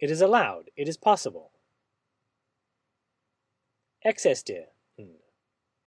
It is allowed, it is possible. Excess de